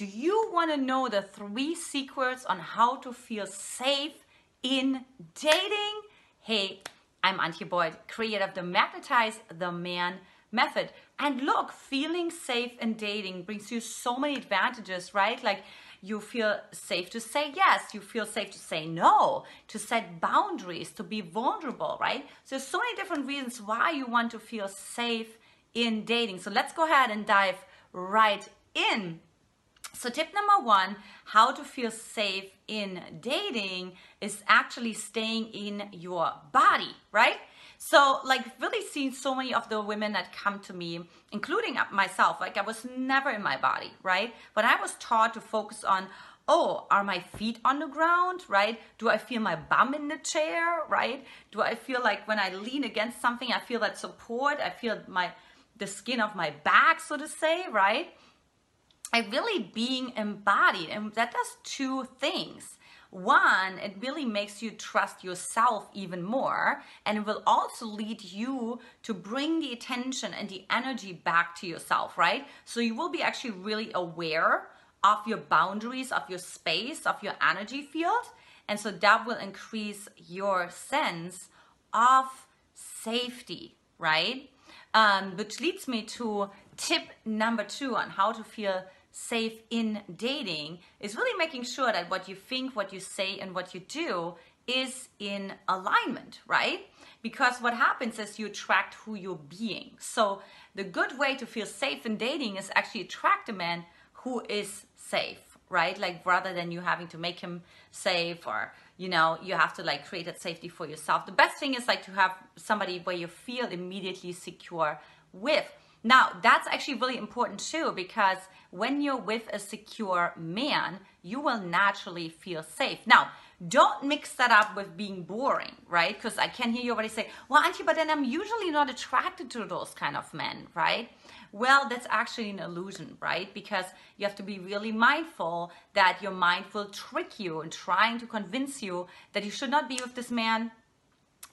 Do you want to know the three secrets on how to feel safe in dating? Hey, I'm Antje Boyd, creator of the Magnetize the Man method. And look, feeling safe in dating brings you so many advantages, right? Like you feel safe to say yes, you feel safe to say no, to set boundaries, to be vulnerable, right? So so many different reasons why you want to feel safe in dating. So let's go ahead and dive right in. So tip number one, how to feel safe in dating is actually staying in your body, right? So like really seeing so many of the women that come to me, including myself, like I was never in my body, right? But I was taught to focus on, oh, are my feet on the ground, right? Do I feel my bum in the chair, right? Do I feel like when I lean against something, I feel that support, I feel my the skin of my back, so to say, right? I really being embodied, and that does two things. One, it really makes you trust yourself even more, and it will also lead you to bring the attention and the energy back to yourself, right? So you will be actually really aware of your boundaries, of your space, of your energy field, and so that will increase your sense of safety, right? Um, which leads me to tip number two on how to feel safe in dating is really making sure that what you think, what you say, and what you do is in alignment, right? Because what happens is you attract who you're being. So the good way to feel safe in dating is actually attract a man who is safe, right? Like rather than you having to make him safe or you know you have to like create that safety for yourself. The best thing is like to have somebody where you feel immediately secure with. Now, that's actually really important too because when you're with a secure man, you will naturally feel safe. Now, don't mix that up with being boring, right? Because I can hear you already say, well, Antje, but then I'm usually not attracted to those kind of men, right? Well, that's actually an illusion, right? Because you have to be really mindful that your mind will trick you and trying to convince you that you should not be with this man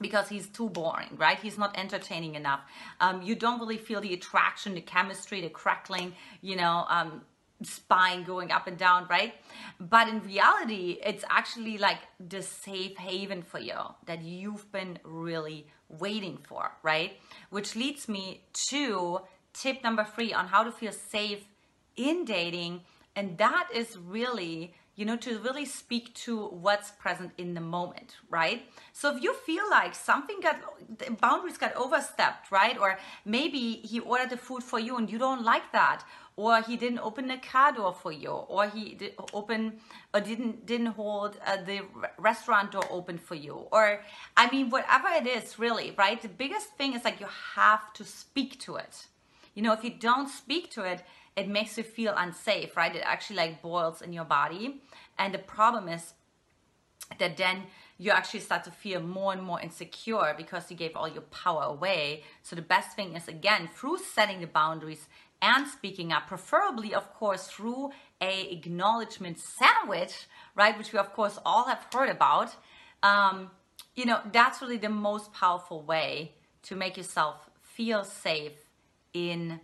because he's too boring, right? He's not entertaining enough. Um, you don't really feel the attraction, the chemistry, the crackling, you know, um, spine going up and down, right? But in reality, it's actually like the safe haven for you that you've been really waiting for, right? Which leads me to tip number three on how to feel safe in dating. And that is really you know, to really speak to what's present in the moment, right? So if you feel like something got, the boundaries got overstepped, right? Or maybe he ordered the food for you and you don't like that, or he didn't open the car door for you, or he did open or didn't didn't hold uh, the restaurant door open for you, or I mean, whatever it is, really, right? The biggest thing is like you have to speak to it. You know, if you don't speak to it, it makes you feel unsafe, right? It actually like boils in your body. And the problem is that then you actually start to feel more and more insecure because you gave all your power away. So the best thing is again through setting the boundaries and speaking up, preferably of course through a acknowledgement sandwich, right? Which we of course all have heard about. Um, you know, that's really the most powerful way to make yourself feel safe in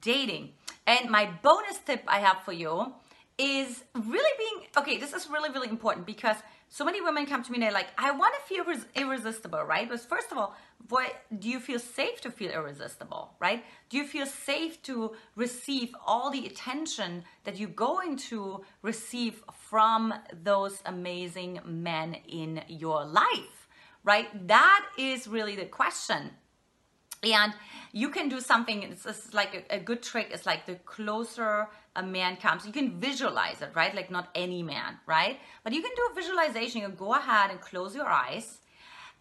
dating. And my bonus tip I have for you is really being okay. This is really, really important because so many women come to me and they're like, I want to feel res- irresistible, right? But first of all, what do you feel safe to feel irresistible, right? Do you feel safe to receive all the attention that you're going to receive from those amazing men in your life, right? That is really the question and you can do something it's, it's like a, a, good trick is like the closer a man comes you can visualize it right? Like not any man right? But you can do a visualization you go ahead and close your eyes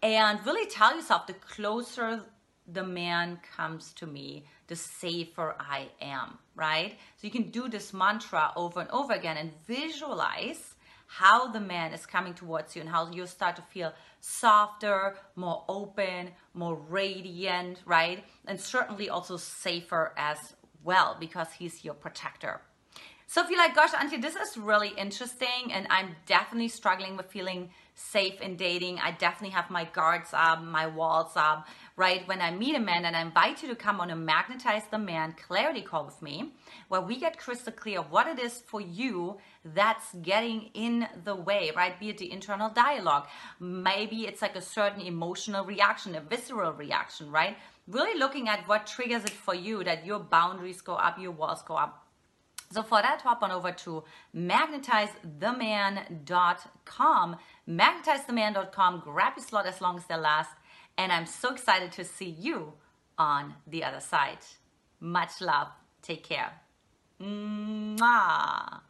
and really tell yourself the closer the man comes to me the safer i am right? So you can do this mantra over and over again and visualize how the man is coming towards you and how you start to feel softer, more open, more radiant, right? And certainly also safer as well because he's your protector. So if you're like, gosh, Antje, this is really interesting, and I'm definitely struggling with feeling safe in dating. I definitely have my guards up, my walls up, right? When I meet a man and I invite you to come on a Magnetize the Man clarity call with me, where we get crystal clear what it is for you that's getting in the way, right? Be it the internal dialogue. Maybe it's like a certain emotional reaction, a visceral reaction, right? Really looking at what triggers it for you that your boundaries go up, your walls go up so for that, hop on over oh to magnetizetheman.com. Magnetizetheman.com. Grab your slot as long as they last. And I'm so excited to see you on the other side. Much love. Take care. Mwah.